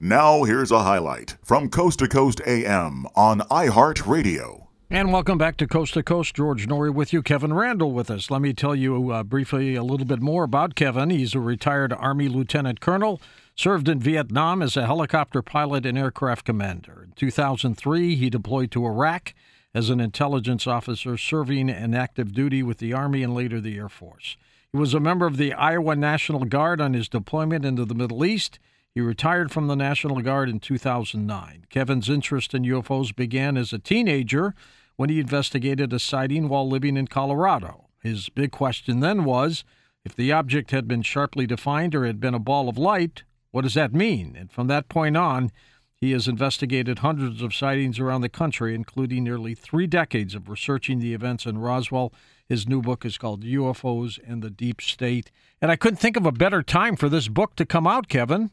Now, here's a highlight from Coast to Coast AM on iHeartRadio. And welcome back to Coast to Coast. George Noory with you. Kevin Randle with us. Let me tell you uh, briefly a little bit more about Kevin. He's a retired Army Lieutenant Colonel, served in Vietnam as a helicopter pilot and aircraft commander. In 2003, he deployed to Iraq as an intelligence officer, serving in active duty with the Army and later the Air Force. He was a member of the Iowa National Guard on his deployment into the Middle East. He retired from the National Guard in 2009. Kevin's interest in UFOs began as a teenager when he investigated a sighting while living in Colorado. His big question then was if the object had been sharply defined or had been a ball of light, what does that mean? And from that point on, he has investigated hundreds of sightings around the country, including nearly three decades of researching the events in Roswell his new book is called UFOs and the Deep State. And I couldn't think of a better time for this book to come out, Kevin.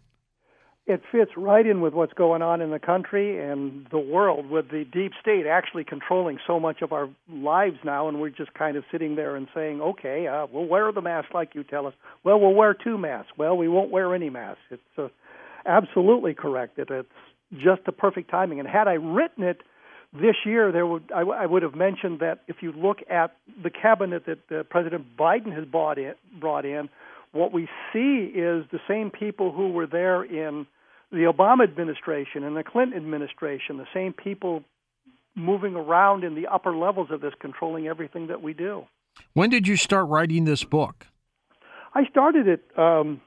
It fits right in with what's going on in the country and the world with the deep state actually controlling so much of our lives now, and we're just kind of sitting there and saying, okay, uh, we'll wear the mask like you tell us. Well, we'll wear two masks. Well, we won't wear any masks. It's uh, absolutely correct. It, it's just the perfect timing. And had I written it – this year, there would I, I would have mentioned that if you look at the cabinet that uh, President Biden has brought in, brought in, what we see is the same people who were there in the Obama administration and the Clinton administration, the same people moving around in the upper levels of this, controlling everything that we do. When did you start writing this book? I started it um,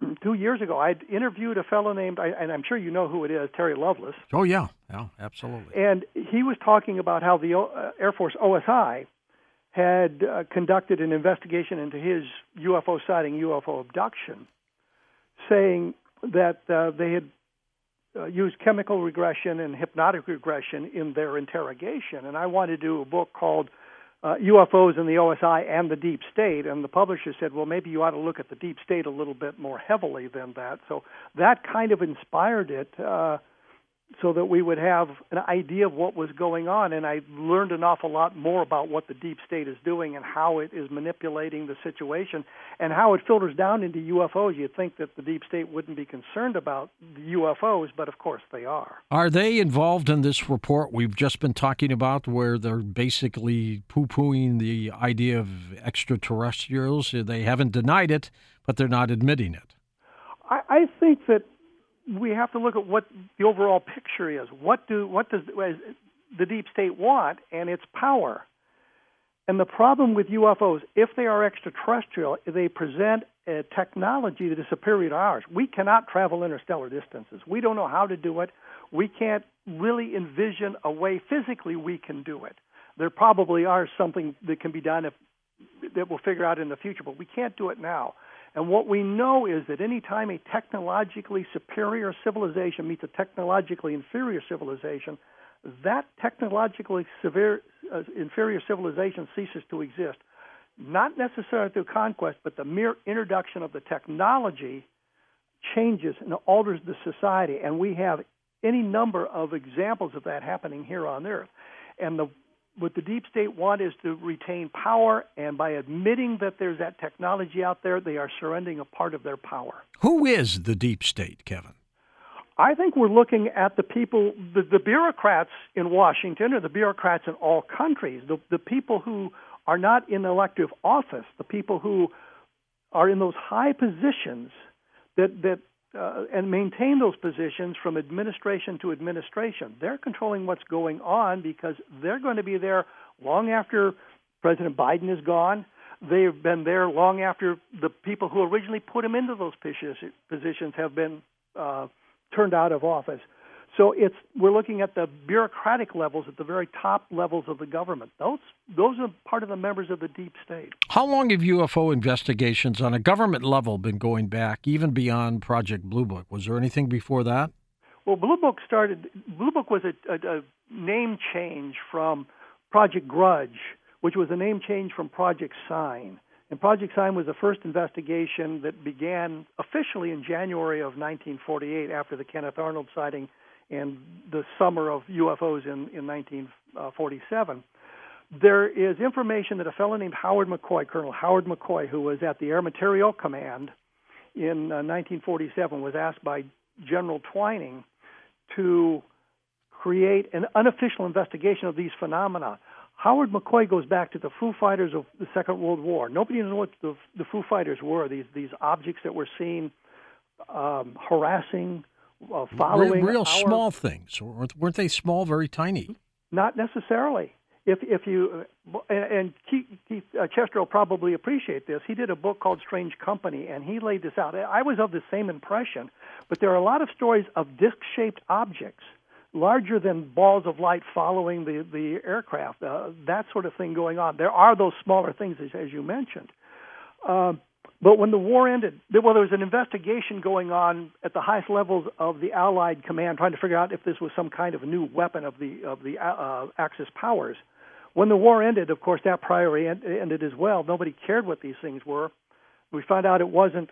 two years ago, I interviewed a fellow named, and I'm sure you know who it is, Terry Lovelace. Oh yeah, yeah, absolutely. And he was talking about how the uh, Air Force OSI had uh, conducted an investigation into his UFO sighting, UFO abduction, saying that uh, they had uh, used chemical regression and hypnotic regression in their interrogation. And I wanted to do a book called uh, UFOs and the OSI and the deep state. And the publisher said, well, maybe you ought to look at the deep state a little bit more heavily than that. So that kind of inspired it. Uh, so that we would have an idea of what was going on. And I learned an awful lot more about what the deep state is doing and how it is manipulating the situation and how it filters down into UFOs. You'd think that the deep state wouldn't be concerned about UFOs, but of course they are. Are they involved in this report we've just been talking about where they're basically poo pooing the idea of extraterrestrials? They haven't denied it, but they're not admitting it. I, I think that we have to look at what the overall picture is. What do what does the deep state want? And its power. And the problem with UFOs, if they are extraterrestrial, they present a technology that is superior to ours. We cannot travel interstellar distances. We don't know how to do it. We can't really envision a way physically we can do it. There probably are something that can be done if, that we'll figure out in the future, but we can't do it now. And what we know is that any time a technologically superior civilization meets a technologically inferior civilization, that technologically severe, uh, inferior civilization ceases to exist. Not necessarily through conquest, but the mere introduction of the technology changes and alters the society. And we have any number of examples of that happening here on Earth. And the what the deep state want is to retain power, and by admitting that there's that technology out there, they are surrendering a part of their power. Who is the deep state, Kevin? I think we're looking at the people, the, the bureaucrats in Washington, or the bureaucrats in all countries, the, the people who are not in elective office, the people who are in those high positions that, that uh, and maintain those positions from administration to administration. They're controlling what's going on because they're going to be there long after President Biden is gone. They've been there long after the people who originally put them into those positions have been uh, turned out of office. So it's we're looking at the bureaucratic levels at the very top levels of the government. Those those are part of the members of the deep state. How long have UFO investigations on a government level been going back, even beyond Project Blue Book? Was there anything before that? Well, Blue Book started. Blue Book was a, a, a name change from Project Grudge, which was a name change from Project Sign. And Project Sign was the first investigation that began officially in January of 1948 after the Kenneth Arnold sighting and the summer of UFOs in, in 1947. There is information that a fellow named Howard McCoy, Colonel Howard McCoy, who was at the Air Materiel Command in uh, 1947, was asked by General Twining to create an unofficial investigation of these phenomena. Howard McCoy goes back to the Foo Fighters of the Second World War. Nobody knows what the, the Foo Fighters were. These these objects that were seen um, harassing, uh, following. Real, real our, small things, weren't they? Small, very tiny. Not necessarily. If if you uh, and Keith, Keith uh, Chester will probably appreciate this. He did a book called Strange Company, and he laid this out. I was of the same impression, but there are a lot of stories of disc-shaped objects larger than balls of light following the the aircraft. Uh, that sort of thing going on. There are those smaller things, as, as you mentioned. Uh, but when the war ended, well, there was an investigation going on at the highest levels of the Allied command, trying to figure out if this was some kind of new weapon of the of the uh, Axis powers. When the war ended, of course, that priority ended as well. Nobody cared what these things were. We found out it wasn't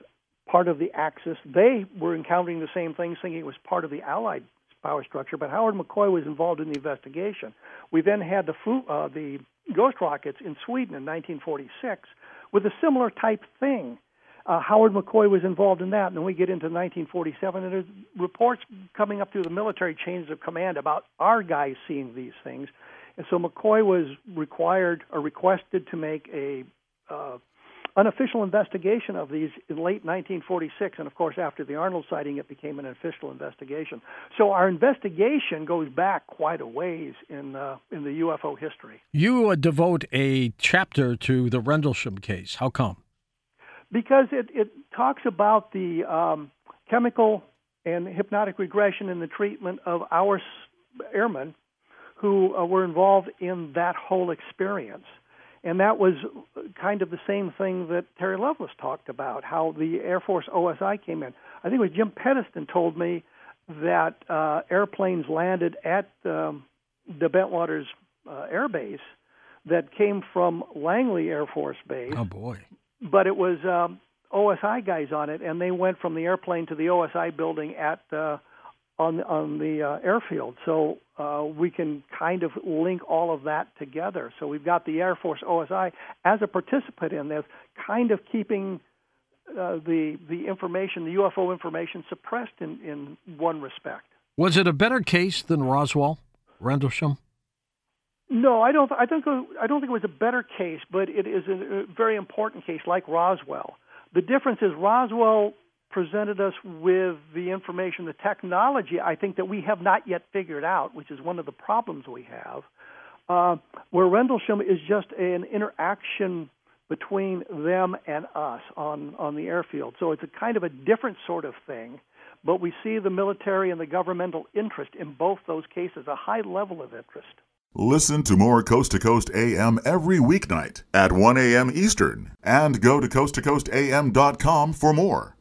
part of the Axis. They were encountering the same things, thinking it was part of the Allied power structure. But Howard McCoy was involved in the investigation. We then had the uh, the Ghost rockets in Sweden in 1946 with a similar type thing. Uh, Howard McCoy was involved in that, and then we get into 1947, and there's reports coming up through the military chains of command about our guys seeing these things. And so McCoy was required or requested to make a uh, unofficial investigation of these in late 1946, and of course, after the Arnold sighting, it became an official investigation. So our investigation goes back quite a ways in uh, in the UFO history. You uh, devote a chapter to the Rendlesham case. How come? Because it it talks about the um, chemical and hypnotic regression in the treatment of our airmen who uh, were involved in that whole experience. And that was kind of the same thing that Terry Lovelace talked about, how the Air Force OSI came in. I think it was Jim Penniston told me that uh, airplanes landed at um, the Bentwaters uh, Air Base that came from Langley Air Force Base. Oh boy! But it was um, OSI guys on it, and they went from the airplane to the OSI building at uh, on on the uh, airfield. So uh, we can kind of link all of that together. So we've got the Air Force OSI as a participant in this, kind of keeping uh, the the information, the UFO information, suppressed in in one respect. Was it a better case than Roswell, Rendlesham? No, I don't. I think I don't think it was a better case, but it is a very important case, like Roswell. The difference is Roswell presented us with the information, the technology, I think that we have not yet figured out, which is one of the problems we have. Uh, where Rendlesham is just an interaction between them and us on, on the airfield. So it's a kind of a different sort of thing, but we see the military and the governmental interest in both those cases, a high level of interest. Listen to more Coast to Coast AM every weeknight at 1 a.m. Eastern and go to coasttocoastam.com for more.